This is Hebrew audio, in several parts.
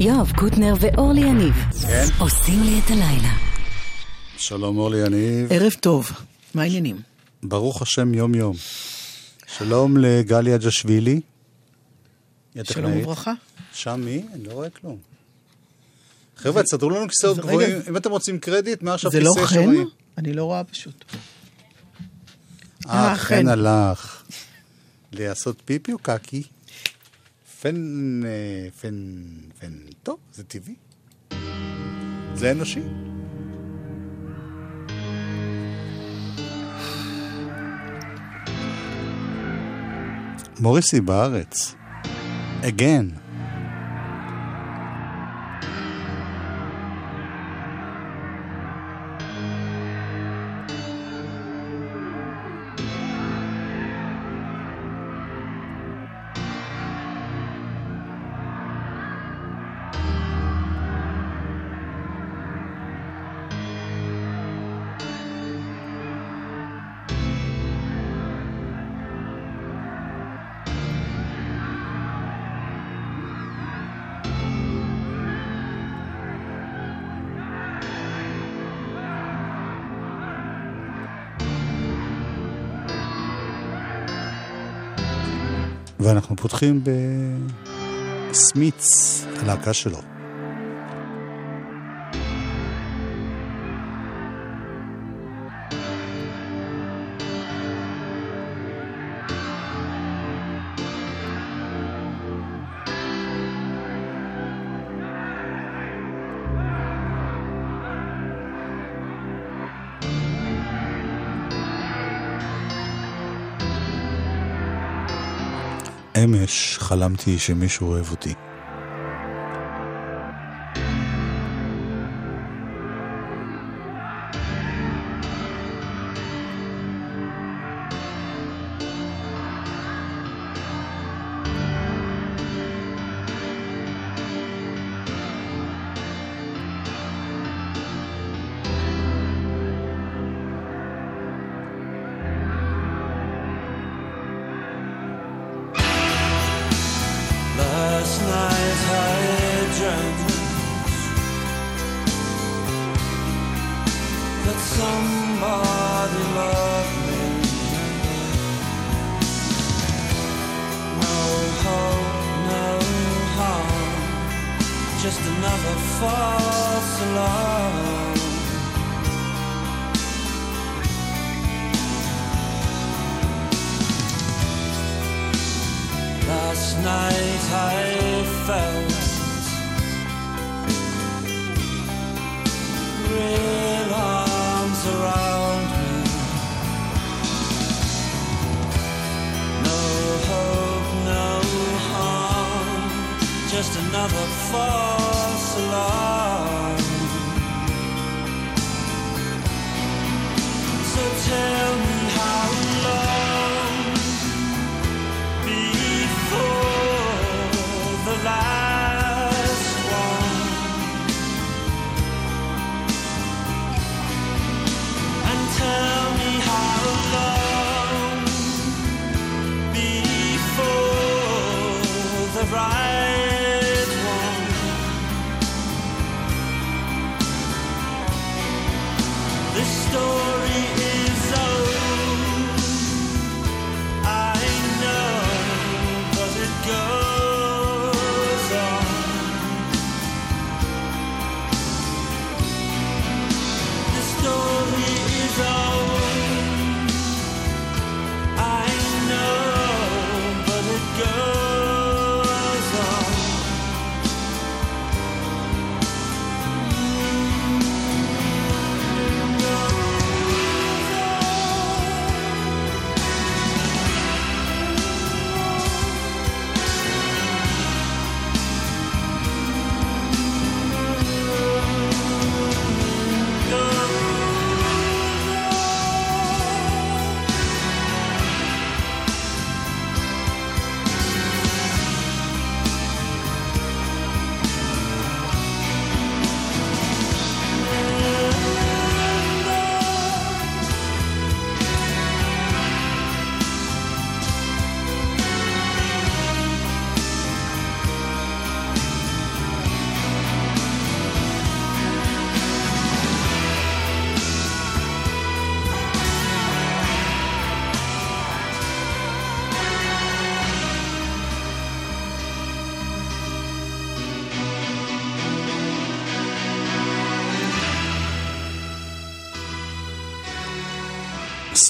יואב קוטנר ואורלי יניב כן? עושים לי את הלילה. שלום אורלי יניב. ערב טוב, מה העניינים? ברוך השם יום יום. שלום לגליה ג'שווילי. שלום. וברכה. שם מי? אני לא רואה כלום. חבר'ה, תסדרו לנו כיסאות גבוהים. אם אתם רוצים קרדיט, מה עכשיו זה לא כיסא חן? שמאים? אני לא רואה פשוט. אה, אה, חן. הלך. לעשות פיפי או קקי? פן... אה, פן... פן... טוב, זה טבעי. זה אנושי. מוריסי בארץ. again. פותחים בסמיץ, הלהקה שלו. אמש חלמתי שמישהו אוהב אותי.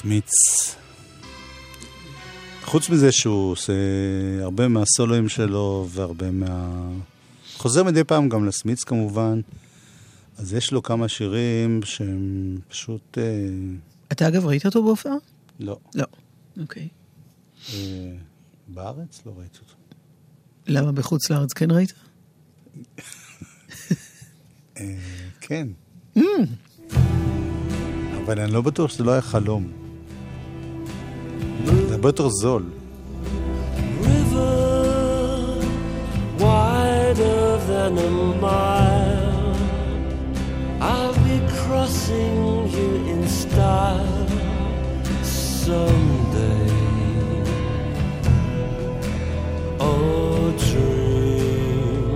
סמיץ. חוץ מזה שהוא עושה הרבה מהסולואים שלו והרבה מה... חוזר מדי פעם גם לסמיץ כמובן, אז יש לו כמה שירים שהם פשוט... אה, אתה אגב ראית אותו בהופעה? לא. לא. אוקיי. אה, בארץ לא ראיתי אותו. למה בחוץ לארץ כן ראית? אה, כן. אבל אני לא בטוח שזה לא היה חלום. זה הרבה יותר זול. river wider than a mile. I'll be crossing you in style someday. Oh, dream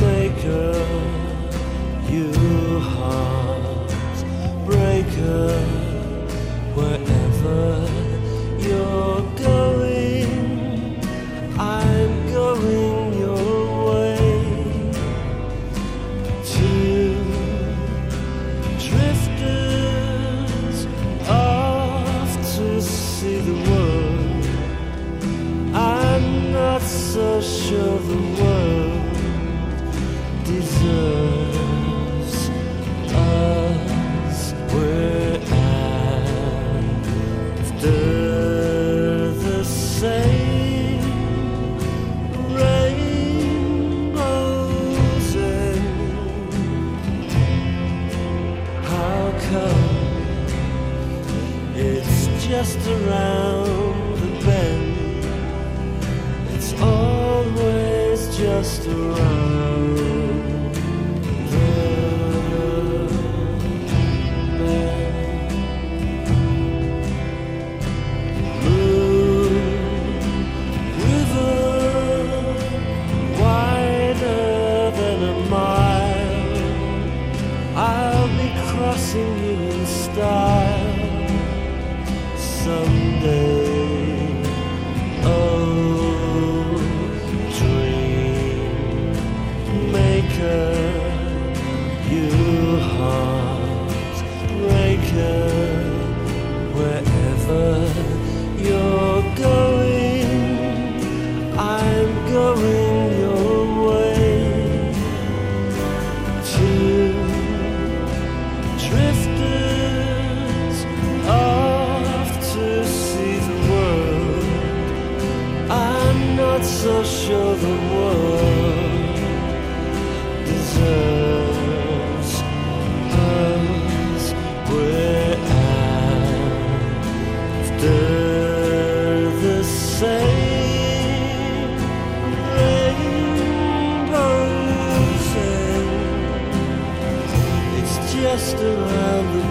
maker, you heart breaker, Just around the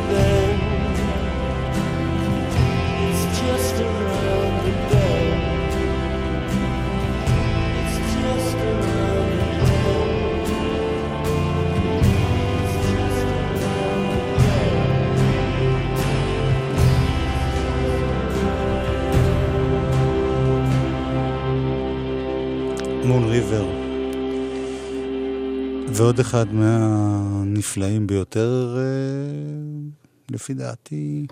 ועוד אחד מהנפלאים ביותר, אה, לפי דעתי,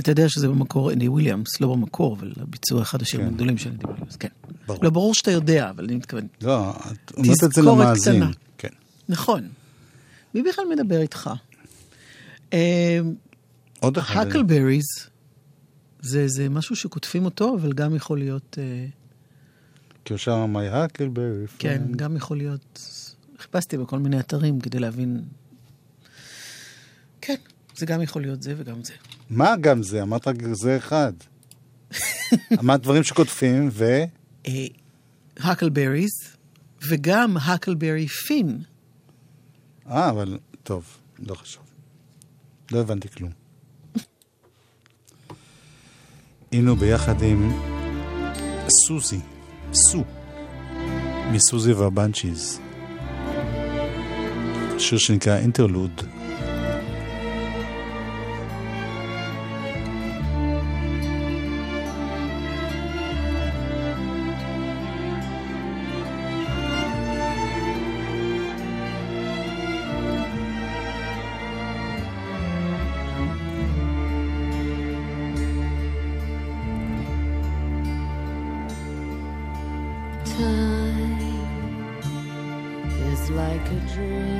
אתה יודע שזה במקור אנדי וויליאמס, לא במקור, אבל הביצוע אחד השירים כן. הגדולים של אנדי וויליאמס, כן. ברור. לא, ברור שאתה יודע, אבל אני מתכוון. לא, את אומרת את זה למאזין. קטנה. כן. נכון. מי בכלל מדבר איתך? אה, עוד אחד. הקלבריז, זה, זה משהו שכותבים אותו, אבל גם יכול להיות, אה, כי הוא שם My Huckleberry. כן. גם יכול להיות, חיפשתי בכל מיני אתרים כדי להבין. כן, זה גם יכול להיות זה וגם זה. מה גם זה? אמרת רק זה אחד. אמרת דברים שכותבים, ו... הקלבריז, וגם הקלברי פין. אה, אבל טוב, לא חשוב. לא הבנתי כלום. היינו ביחד עם סוזי, סו, מסוזי והבנצ'יז. Shushinka interlude. Time is like a dream.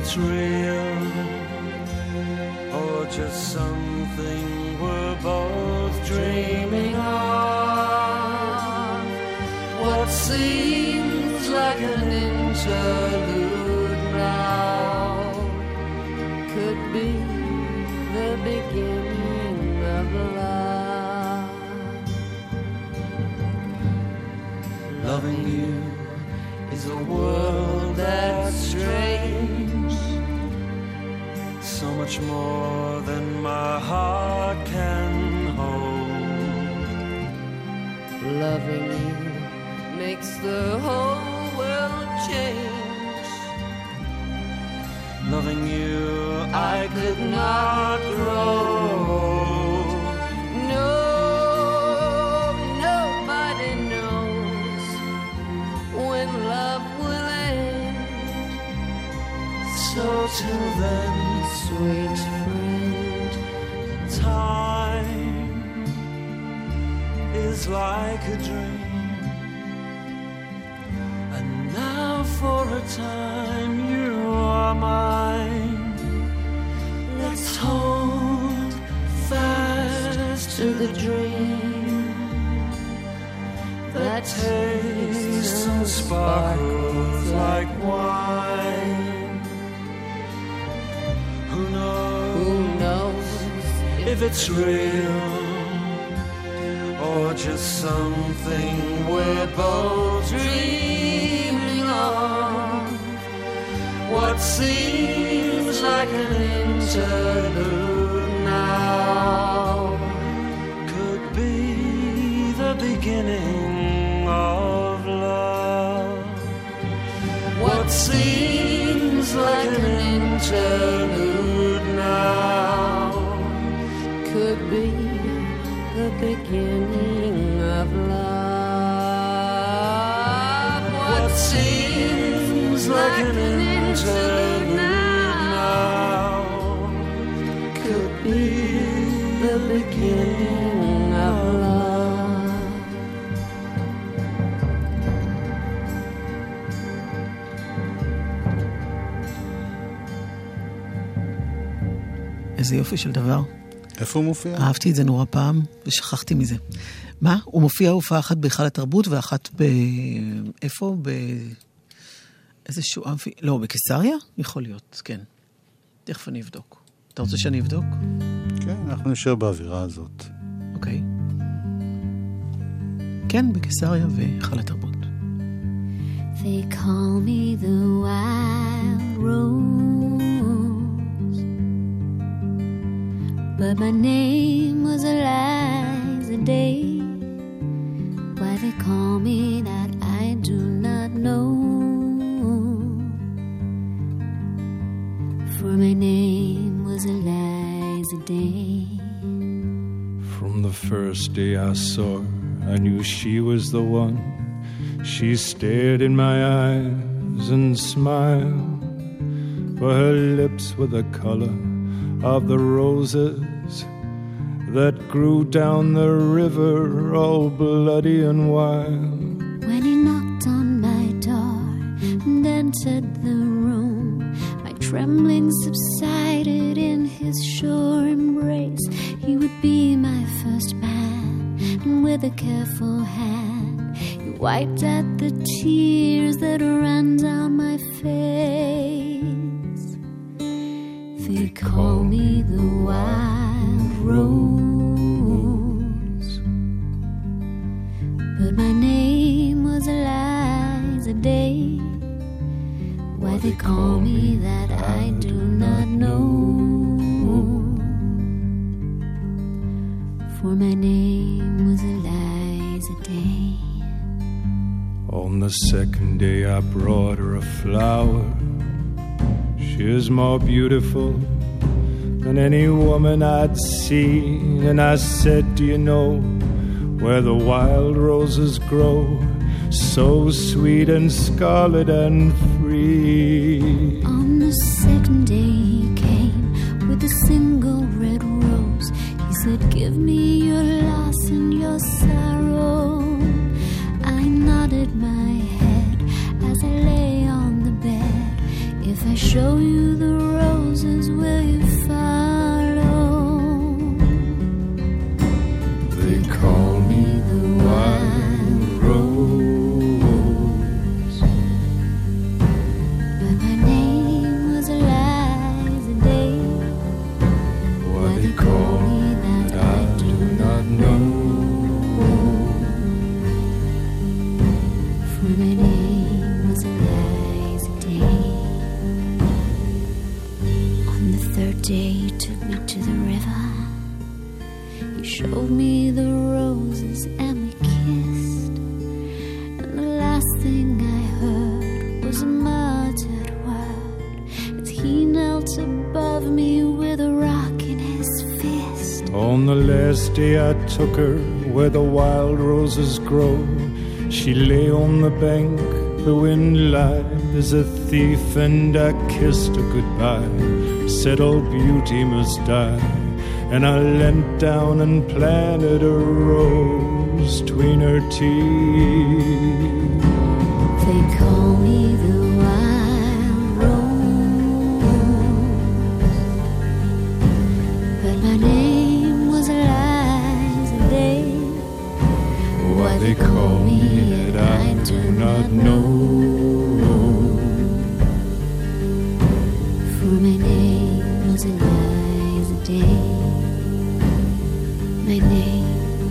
It's real or just something we're both dreaming of? What seems like an interlude more than my heart can hold. Loving you makes the whole world change. Loving you, I could not grow. No, nobody knows when love will end. So till then, Sweet friend, time is like a dream. It's real or just something we're both dreaming of. What seems like an interlude now could be the beginning of love. What seems like an interlude איזה יופי של דבר. איפה הוא מופיע? אהבתי את זה נורא פעם, ושכחתי מזה. מה? הוא מופיע הופעה אחת בהיכל התרבות ואחת ב... איפה? ב... איזשהו אמפי... לא, בקיסריה? יכול להיות, כן. תכף אני אבדוק. אתה רוצה שאני אבדוק? כן, אנחנו נשאר באווירה הזאת. אוקיי. כן, בקיסריה והיכל התרבות. They call me the wild rose, but my name was Eliza Day. Why they call me that, I do not know. For my name was Eliza Day. From the first day I saw her, I knew she was the one. She stared in my eyes and smiled, for her lips were the color of the roses that grew down the river, all bloody and wild. When he knocked on my door and entered the trembling subsided in his sure embrace. He would be my first man, and with a careful hand, he wiped at the tears that ran down my face. They call me the wild rose. But my name was Eliza Day. Why they call me that I do not know. For my name was Eliza Day. On the second day, I brought her a flower. She is more beautiful than any woman I'd seen. And I said, Do you know where the wild roses grow? So sweet and scarlet and On the second day, he came with a single red rose. He said, Give me your loss and your sorrow. I nodded my head as I lay on the bed. If I show you the roses, will you I took her where the wild roses grow. She lay on the bank, the wind lied as a thief, and I kissed her goodbye. Said all beauty must die. And I leant down and planted a rose tween her teeth. They call me the wild they call me that I do not know. For my name was Eliza Day. My name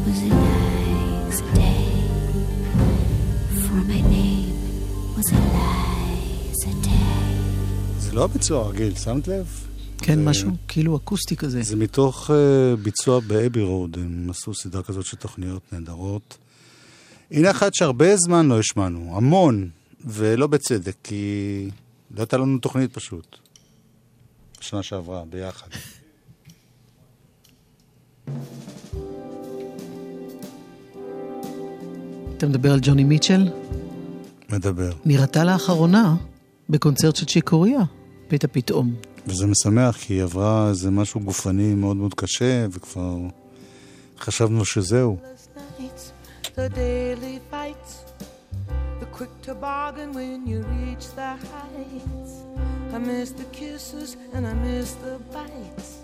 was Eliza Day. For my name was Eliza Day. זה לא הביצוע הרגיל, שמת לב? כן, זה- משהו כאילו אקוסטי כזה. זה מתוך uh, ביצוע באבי רוד, הם עשו סדרה כזאת של תוכניות נהדרות. הנה אחת שהרבה זמן לא השמענו, המון, ולא בצדק, כי לא הייתה לנו תוכנית פשוט. בשנה שעברה, ביחד. אתה מדבר על ג'וני מיטשל? מדבר. נראתה לאחרונה בקונצרט של צ'יקוריה, פתע פתאום. וזה משמח, כי היא עברה איזה משהו גופני מאוד מאוד קשה, וכבר חשבנו שזהו. The daily fights, the quick toboggan when you reach the heights. I miss the kisses and I miss the bites.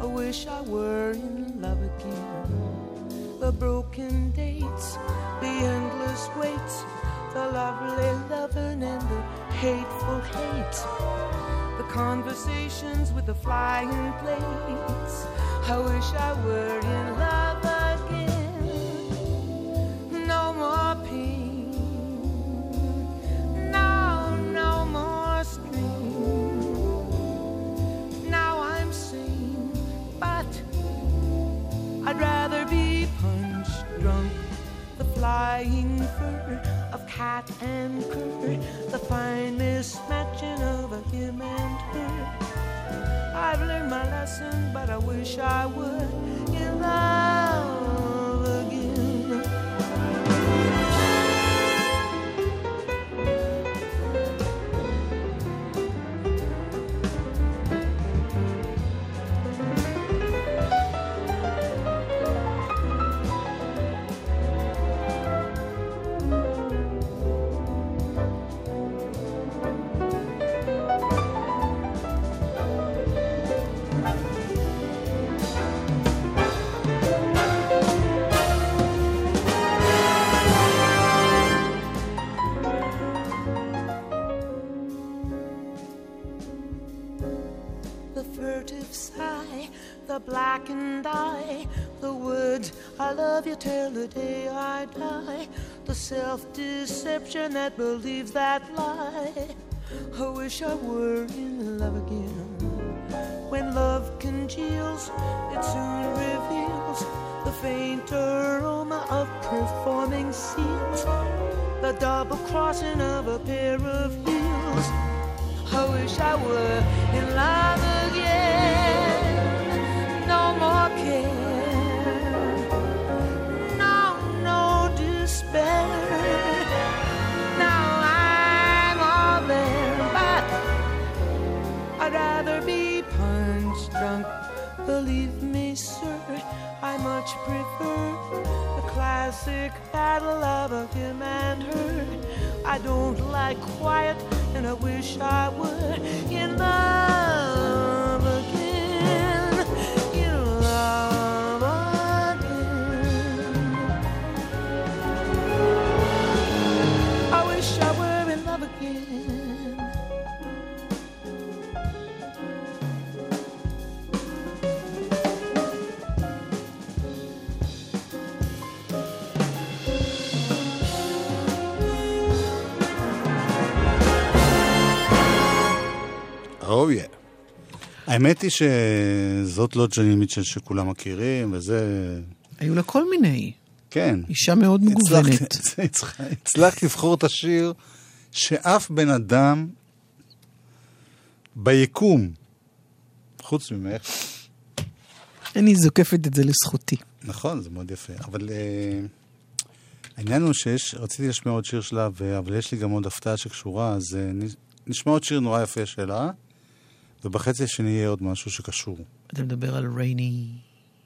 I wish I were in love again. The broken dates, the endless waits, the lovely loving and the hateful hate. The conversations with the flying plates. I wish I were in love flying fur of cat and cur, the fine mismatching of a him and her. I've learned my lesson, but I wish I would in love self deception that believes that lie. I wish I were in love again. When love congeals, it soon reveals the faint aroma of performing scenes, the double crossing of a pair of heels. I wish I were in love again. Believe me, sir, I much prefer the classic battle of him and her. I don't like quiet, and I wish I were in love Oh yeah. האמת היא שזאת לא ג'ני מיטשל שכולם מכירים, וזה... היו לה כל מיני. כן. אישה מאוד מגוונת. הצלחת- לבחור את השיר שאף בן אדם ביקום, חוץ ממך, אני זוקפת את זה לזכותי. נכון, זה מאוד יפה, אבל uh, העניין הוא שיש, רציתי לשמוע עוד שיר שלה. אבל יש לי גם עוד הפתעה שקשורה, אז uh, נשמע עוד שיר נורא יפה שלה, ובחצי השני יהיה עוד משהו שקשור. אתה מדבר על רייני...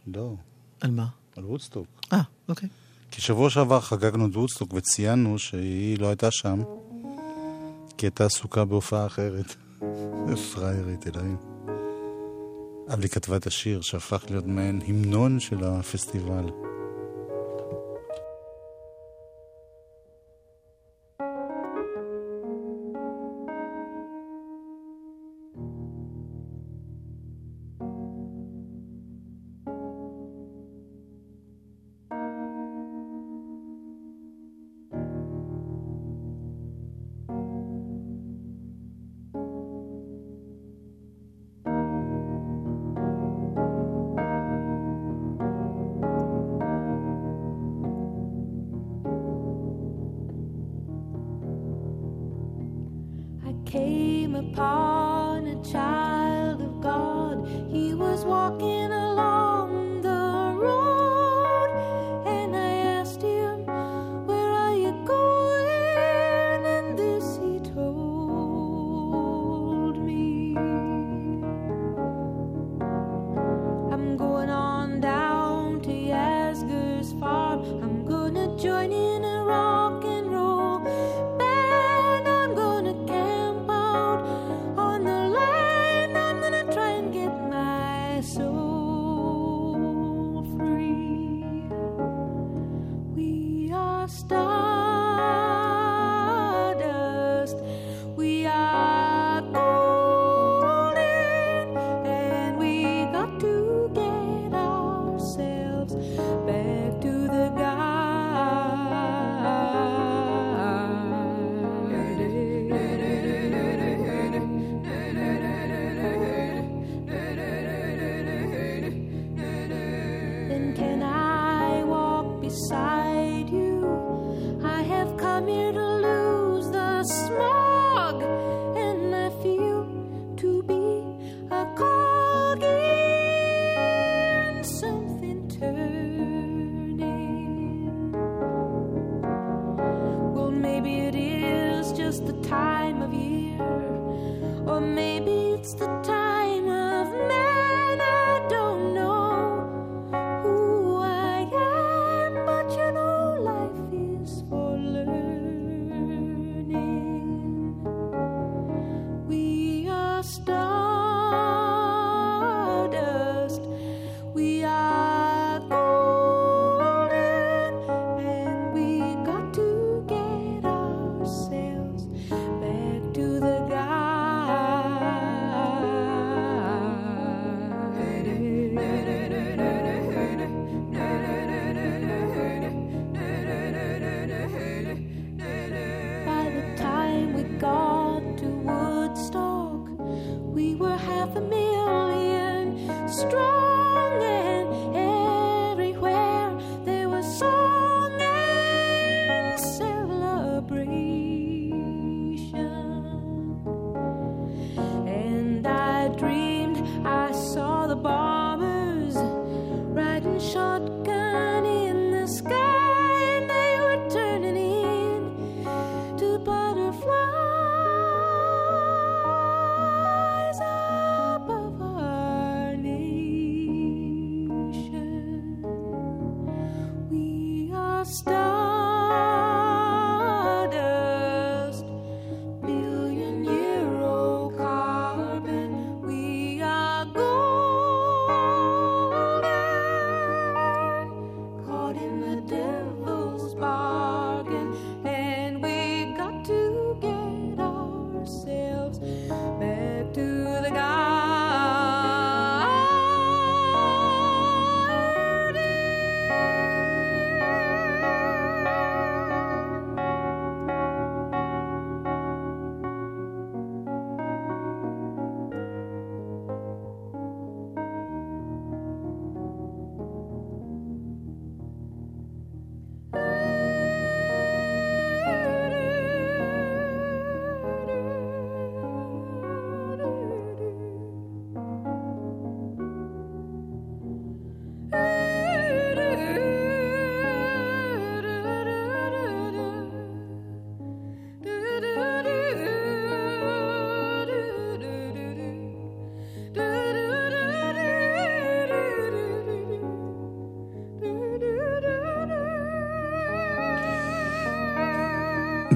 לא, על מה? על וודסטוק. אה, אוקיי. כי שבוע שעבר חגגנו את וודסטוק וציינו שהיא לא הייתה שם, כי הייתה עסוקה בהופעה אחרת. פריירית, אלוהים. אבל היא כתבה את השיר שהפך להיות מעין המנון של הפסטיבל.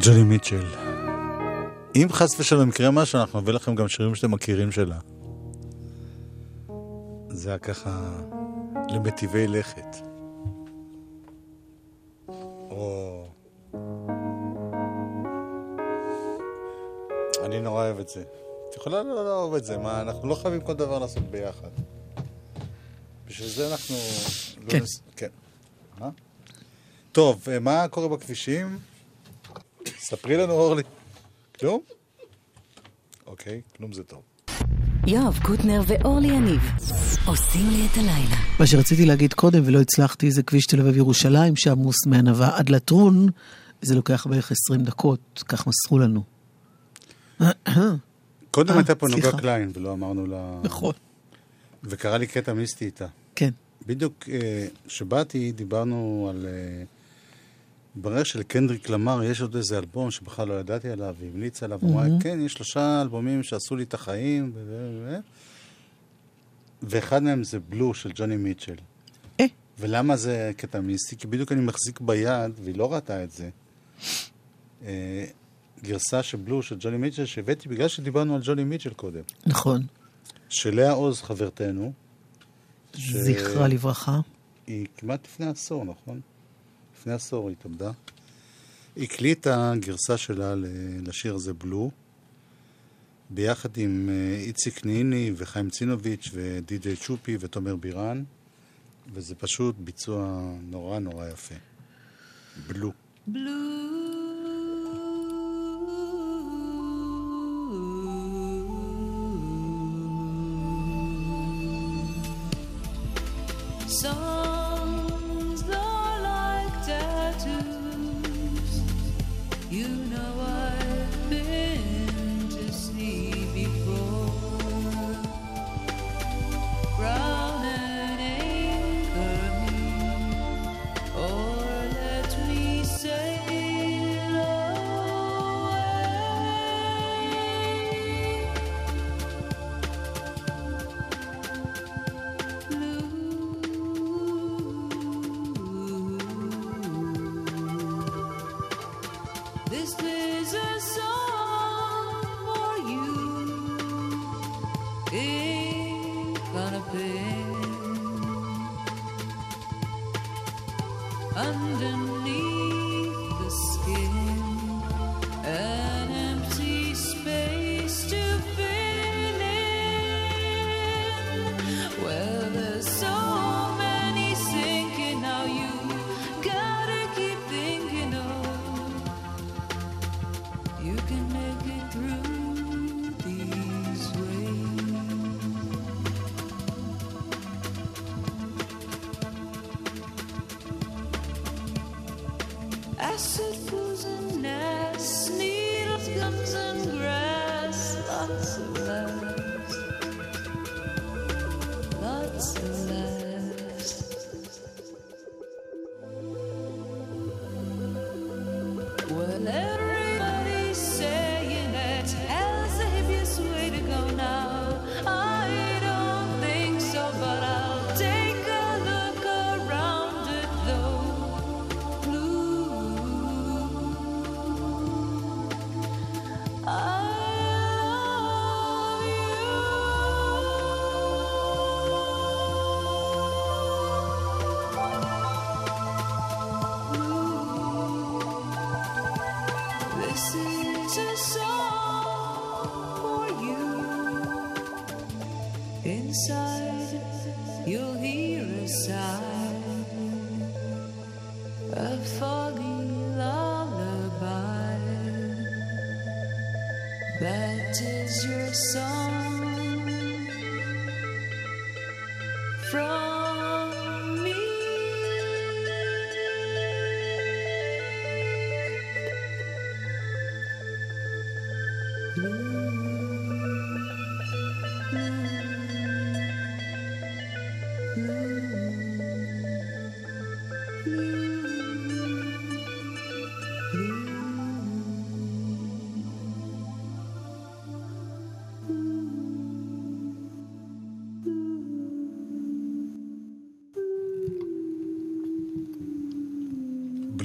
ג'וני מיטשל. אם חס ושלום יקרה משהו, אנחנו נביא לכם גם שירים שאתם מכירים שלה. זה היה ככה למטיבי לכת. או... אני נורא אוהב את זה. את יכולה לא לאהוב את זה, מה, אנחנו לא חייבים כל דבר לעשות ביחד. בשביל זה אנחנו... לא כן. נס... כן. מה? טוב, אה, מה קורה בכבישים? ספרי לנו, אורלי. כלום? אוקיי, כלום זה טוב. יואב קוטנר ואורלי יניב עושים לי את הלילה. מה שרציתי להגיד קודם ולא הצלחתי זה כביש תל אביב ירושלים שעמוס מענווה עד לטרון, זה לוקח בערך 20 דקות, כך מסרו לנו. קודם אה, הייתה פה נוגה. קליין, ולא אמרנו לה... נכון. וקרה לי קטע מיסטי איתה. כן. בדיוק אה, כשבאתי, דיברנו על... התברר שלקנדריק למר יש עוד איזה אלבום שבכלל לא ידעתי עליו, והיא המליצה עליו, הוא אמר, כן, יש שלושה אלבומים שעשו לי את החיים. ואחד מהם זה בלו של ג'וני מיטשל. אה. ולמה זה קטע מיסטי? כי בדיוק אני מחזיק ביד, והיא לא ראתה את זה. אה, גרסה של בלו של ג'וני מיטשל שהבאתי בגלל שדיברנו על ג'וני מיטשל קודם. נכון. שלאה עוז, חברתנו, זכרה לברכה. היא כמעט לפני עשור, נכון? לפני עשור היא התאבדה. הקליטה גרסה שלה לשיר הזה בלו, ביחד עם אה, איציק ניני וחיים צינוביץ' ודי.ג'יי צ'ופי ותומר בירן, וזה פשוט ביצוע נורא נורא יפה. בלו. Songs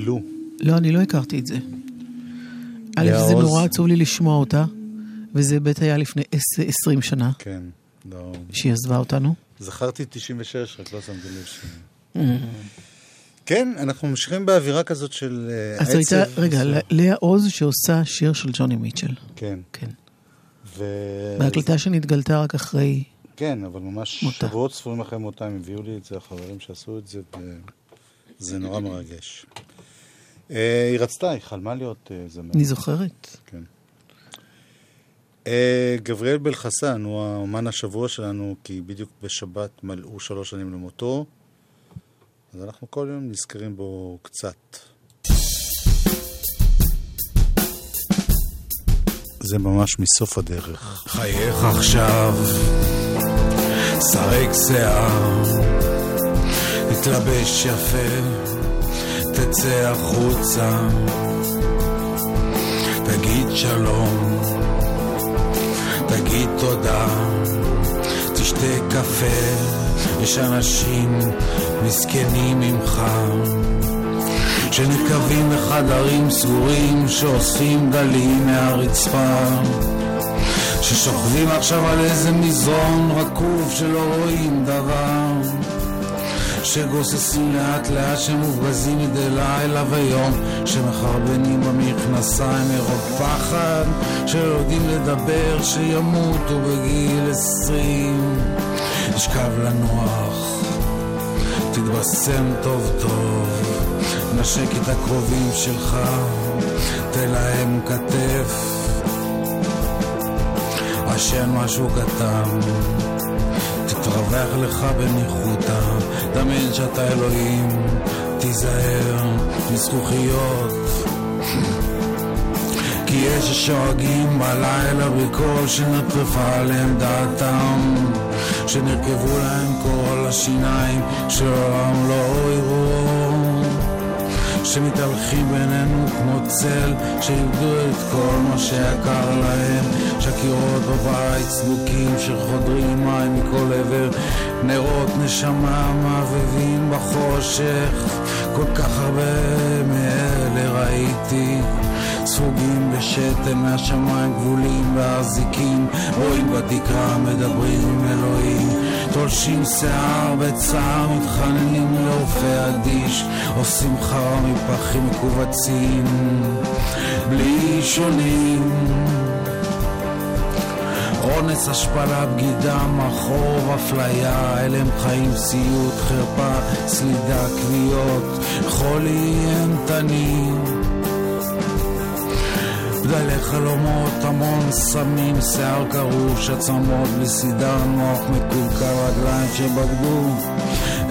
בלו. לא, אני לא הכרתי את זה. א', זה עוז? נורא עצוב לי לשמוע אותה, וזה בטח היה לפני עשר- 20 שנה כן, לא... שהיא עזבה אותנו. זכרתי 96, רק לא שמתי לב ש... כן, אנחנו ממשיכים באווירה כזאת של אה, אז זו הייתה, עצב. רגע, לאה עוז שעושה שיר של ג'וני מיטשל. כן. כן. ו... בהקלטה שנתגלתה רק אחרי... כן, אבל ממש מותה. שבועות ספורים אחרי מותה הם הביאו לי את זה, החברים שעשו את זה, וזה נורא מרגש. אה, היא רצתה, היא חלמה להיות אה, זמרת. אני זוכרת. כן. אה, גבריאל בלחסן הוא האומן השבוע שלנו, כי בדיוק בשבת מלאו שלוש שנים למותו, אז אנחנו כל יום נזכרים בו קצת. זה ממש מסוף הדרך. חייך עכשיו, שרק שיער, תתלבש יפה, תצא החוצה, תגיד שלום, תגיד תודה, תשתה קפה, יש אנשים מסכנים ממך. שנקבים בחדרים סגורים שאוספים גלים מהרצפה. ששוכבים עכשיו על איזה מזרון רקוב שלא רואים דבר שגוססים לאט לאט שמופגזים מדי לילה ויום שמחרבנים במכנסיים מרוב פחד שלא יודעים לדבר שימותו בגיל עשרים. תשכב לנוח תתבשם טוב טוב נשק את הקרובים שלך תן להם כתף. עשן משהו קטן תתרווח לך בניחותא דמיין שאתה אלוהים תיזהר מזכוכיות. כי יש ששואגים בלילה בקול שנטרפה עליהם דעתם. שנרכבו להם כל השיניים שלעולם לא יראו שמתהלכים בינינו כמו צל שאיבדו את כל מה שיקר להם. שהקירות בבית סדוקים שחודרים מים מכל עבר. נרות נשמה מעבבים בחושך. כל כך הרבה מאלה ראיתי. ספוגים בשתן מהשמיים גבולים ואזיקים רואים בתקרה מדברים אלוהים תולשים שיער בצער מתחננים לאופה אדיש עושים חרא מפחים מכווצים בלי שונים אונס, השפלה, בגידה, מחרוב, אפליה, הלם חיים, סיוט, חרפה, סלידה, כוויות, חולי אימתני. בדלי חלומות, המון סמים, שיער קרוש, עצמות בלי סידר, מוח מקולקל, רגליים שבגדו,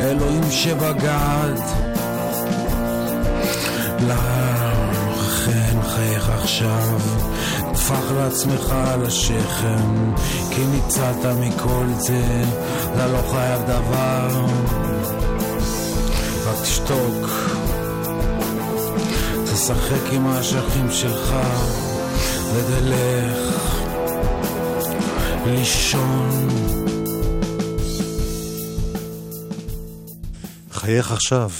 אלוהים שבגד. לכן חייך עכשיו, טפח לעצמך על השכם, כי ניצלת מכל זה, אתה לא חייב דבר, רק תשתוק, תשחק עם האשכים שלך, ותלך לישון. חייך עכשיו,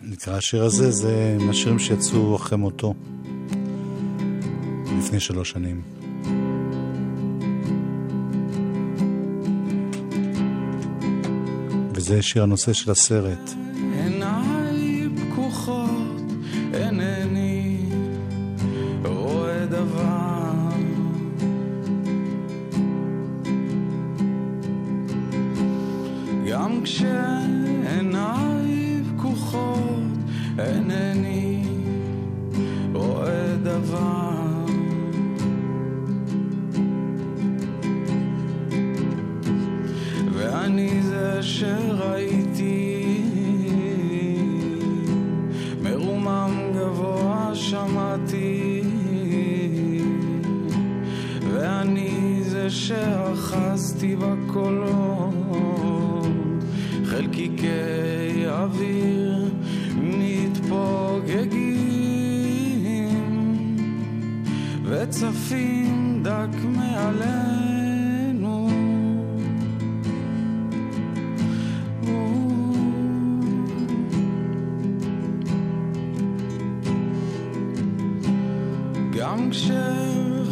נקרא השיר הזה, זה מהשירים שיצאו אחרי מותו, לפני שלוש שנים. וזה שיר הנושא של הסרט.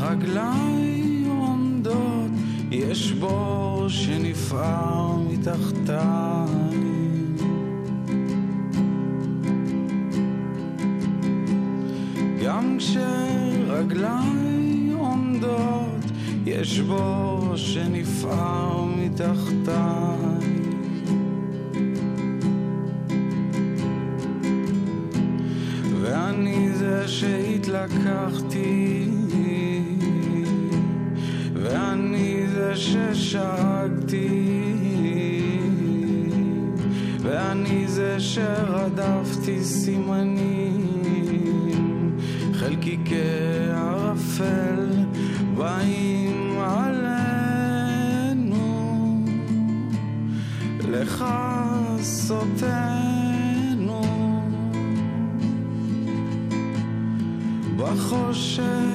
כשרגליי עומדות, יש בור שנפער מתחתיי. גם כשרגליי עומדות, יש בור שנפער מתחתיי. ואני זה שהתלקחתי, ששרקתי, ואני זה שרדפתי סימנים, חלקיקי ערפל באים עלינו. לכסותנו בחושך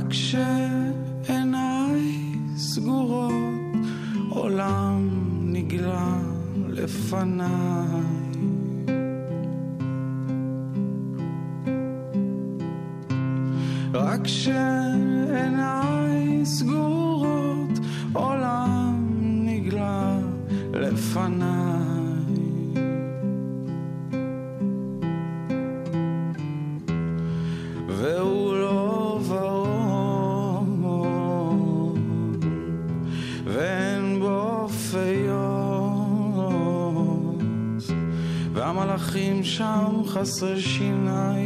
רק כשעיניי סגורות עולם נגלה לפניי. רק כשעיניי שם חסרי שיניים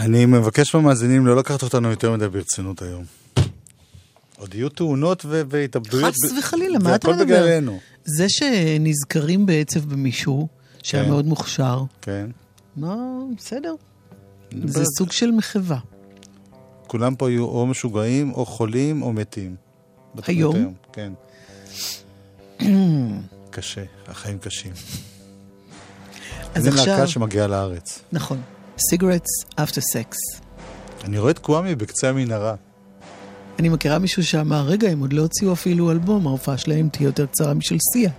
אני מבקש מהמאזינים לא לקחת אותנו יותר מדי ברצינות היום. עוד יהיו תאונות ו- והתאבדויות. חס ב- וחלילה, מה אתה מדבר? בגללנו. זה שנזכרים בעצב במישהו שהיה כן. מאוד מוכשר, כן. מה, בסדר. זה סוג של מחווה. כולם פה יהיו או משוגעים, או חולים, או מתים. בתוכנית היום? כן. קשה, החיים קשים. אז עכשיו, להקה שמגיעה לארץ. נכון, cigarettes after sex. אני רואה את קוואמי בקצה המנהרה. אני מכירה מישהו שאמר, רגע, הם עוד לא הוציאו אפילו אלבום, ההופעה שלהם תהיה יותר קצרה משל סיה.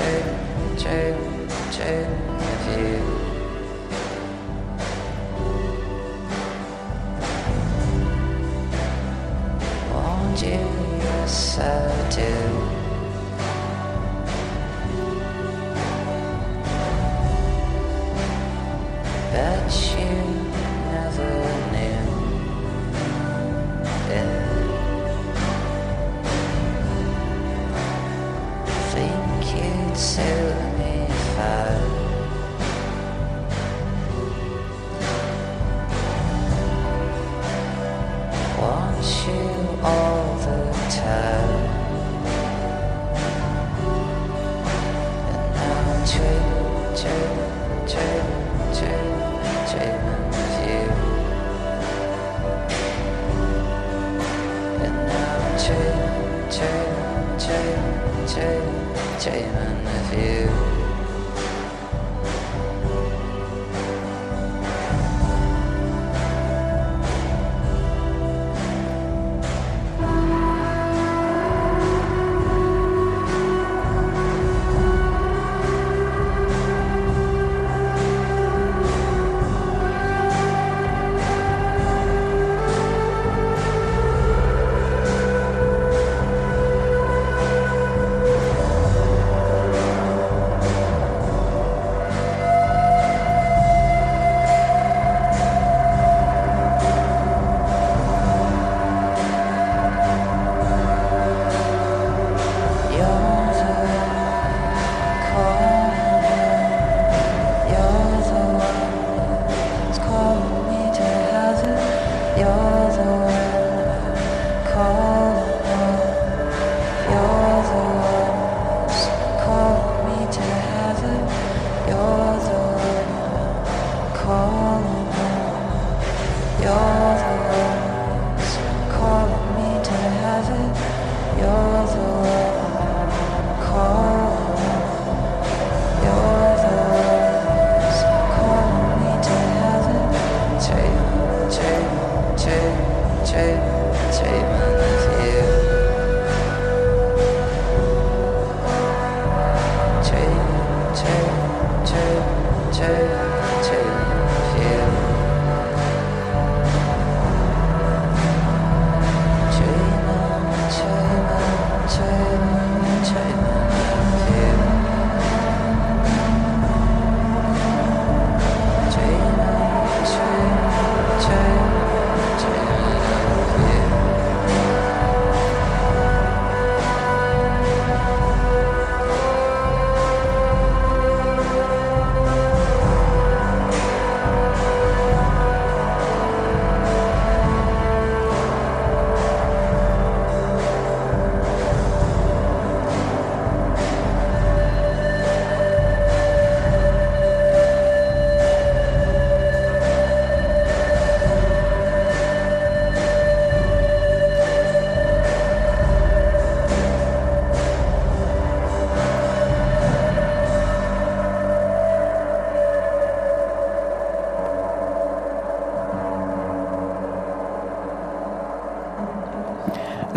chain, chain, chain of you.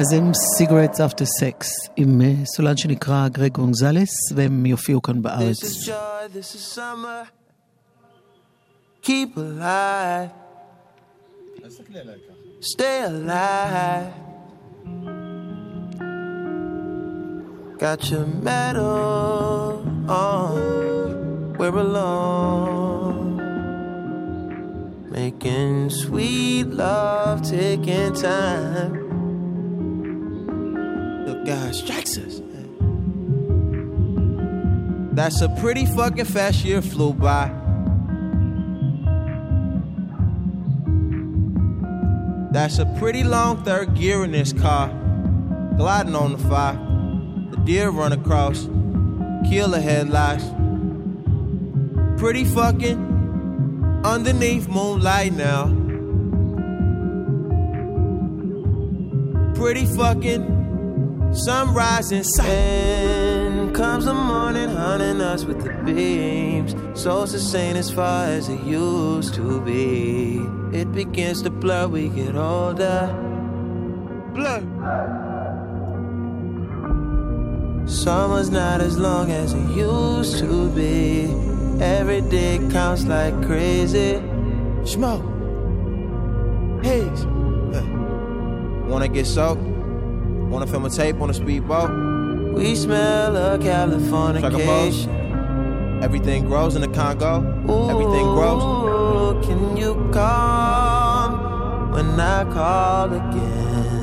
אז הם סיגרטס אפטר סקס עם אה, סולן שנקרא גרג גונזלס, והם יופיעו כאן This בארץ. is joy, this is summer. Keep alive. Stay alive. Got your medal on. We're alone. Making sweet love, taking time. Guy strikes us. That's a pretty fucking fast year flew by. That's a pretty long third gear in this car. Gliding on the fire. The deer run across. Kill the headlights. Pretty fucking underneath moonlight now. Pretty fucking sunrise. And comes the morning, hunting us with the beams. Souls the same as far as it used to be. It begins to blur, we get older. Blur. Summer's not as long as it used to be. Every day counts like crazy. Smoke. Haze. Wanna get soaked? Wanna film a tape on a speedboat? We smell of Californication. Everything grows in the Congo. Everything grows. Can you come when I call again?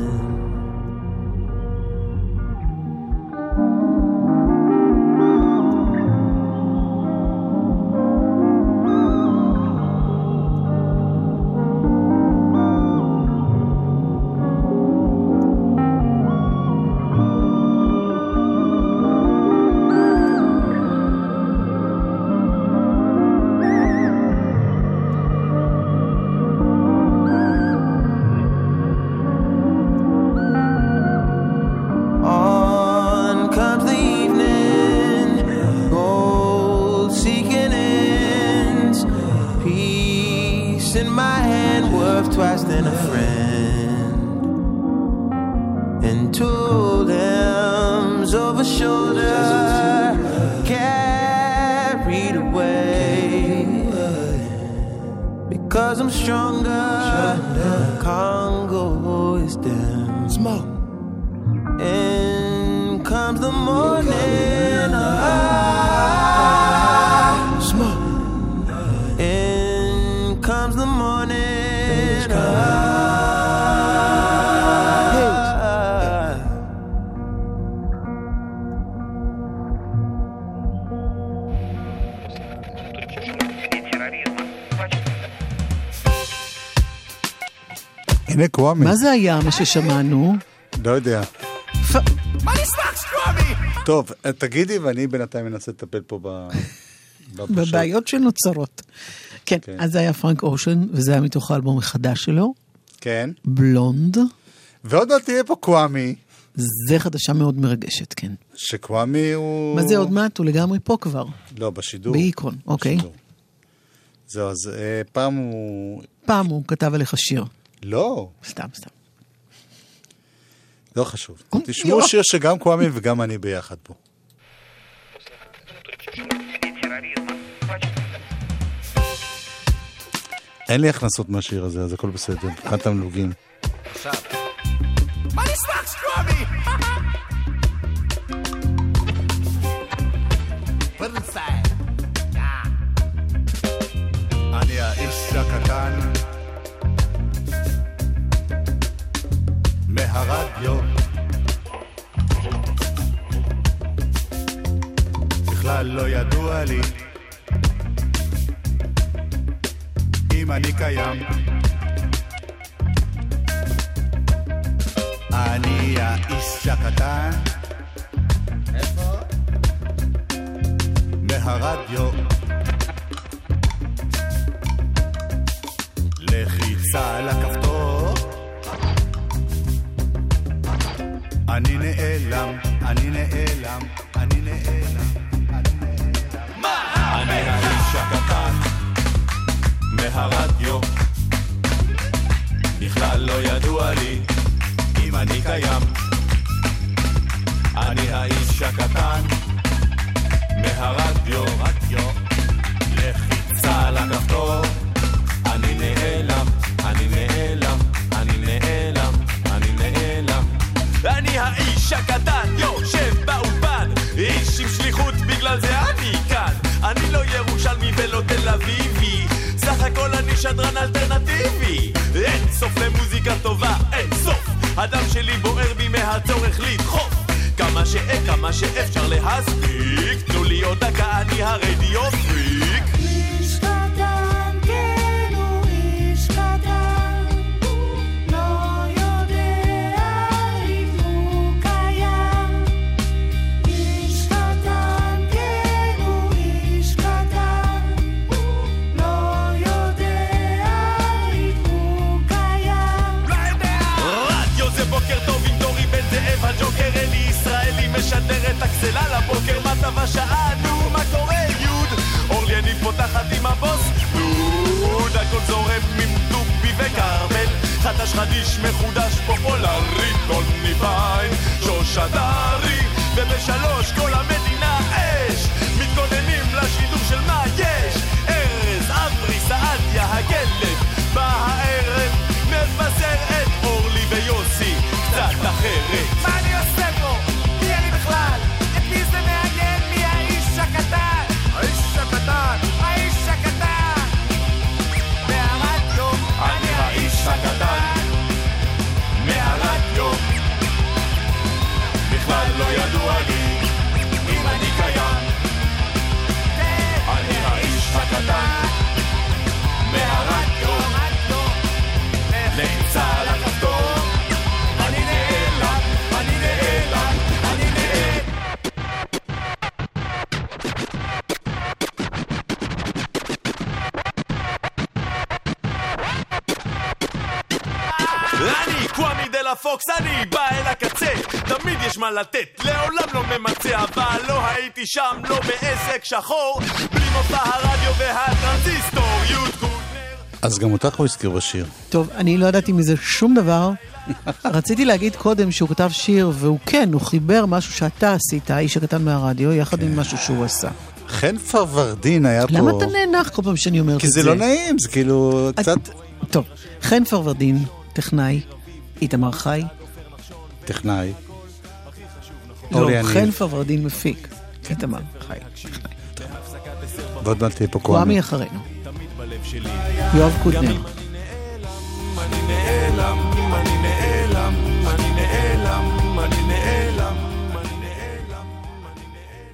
הנה קוואמי. מה זה היה מה ששמענו? לא יודע. טוב, תגידי, ואני בינתיים מנסה לטפל פה ב... בבעיות שנוצרות. כן, כן. אז זה היה פרנק אושן, וזה היה מתוך האלבום החדש שלו, כן. בלונד. ועוד מעט תהיה פה קוואמי, זה חדשה מאוד מרגשת, כן. שקוואמי הוא... מה זה עוד מעט? הוא לגמרי פה כבר. לא, בשידור. באיקון, אוקיי. זהו, אז אה, פעם הוא... פעם הוא כתב עליך שיר. לא, סתם, סתם. לא חשוב. תשמעו שיר שגם קוואמי וגם אני ביחד פה. אין לי הכנסות מהשיר הזה, אז הכל בסדר, מבחינת תמלוגים. מה מהרדיו בכלל לא ידוע לי אם אני קיים. אני האיש הקטן. מהרדיו. לחיצה על הכפתור אני נעלם, אני נעלם, אני נעלם, נעלם. אני האיש הקטן מהרדיו. בכלל לא ידוע לי אם אני קיים. אני האיש הקטן מהרדיו. רדיו. לחיצה על הכפתור. אני נעלם, אני נעלם, האיש הקטן, יושב באולפן, איש עם שליחות, בגלל זה אני כאן. אני לא ירושלמי ולא תל אביבי, סך הכל אני שדרן אלטרנטיבי. אין סוף למוזיקה טובה, אין סוף. הדם שלי בוער בי מהצורך לדחוף. כמה שאין, כמה שאפשר להספיק. תנו לי עוד דקה, אני הרדיו פריק. אקסלה לבוקר מה טב השעה נו מה קורה יוד? אורלי אני פותחת עם הבוס דוד הכל זורם עם וכרמל. חדש חדיש מחודש פופולרי טוני פיין שוש הדרי ובשלוש כל המדינה לתת, לעולם לא ממצה אבל לא הייתי שם, לא בעסק שחור בלי מופע הרדיו והטרנזיסטור י' ק' אז גם אותך הוא הזכיר בשיר. טוב, אני לא ידעתי מזה שום דבר. רציתי להגיד קודם שהוא כתב שיר, והוא כן, הוא חיבר משהו שאתה עשית, האיש הקטן מהרדיו, יחד עם משהו שהוא עשה. חן פרוורדין היה פה... למה אתה נאנח כל פעם שאני אומרת את כי זה? זה לא נעים, זה כאילו קצת... טוב, חן פרוורדין, טכנאי, איתמר חי. טכנאי. לא, אורלי יניב. חן פרוורדין מפיק. איתמר חי. ועוד מעט תהיה פה קוואמי קוואמי. אחרינו. יואב קוטנר.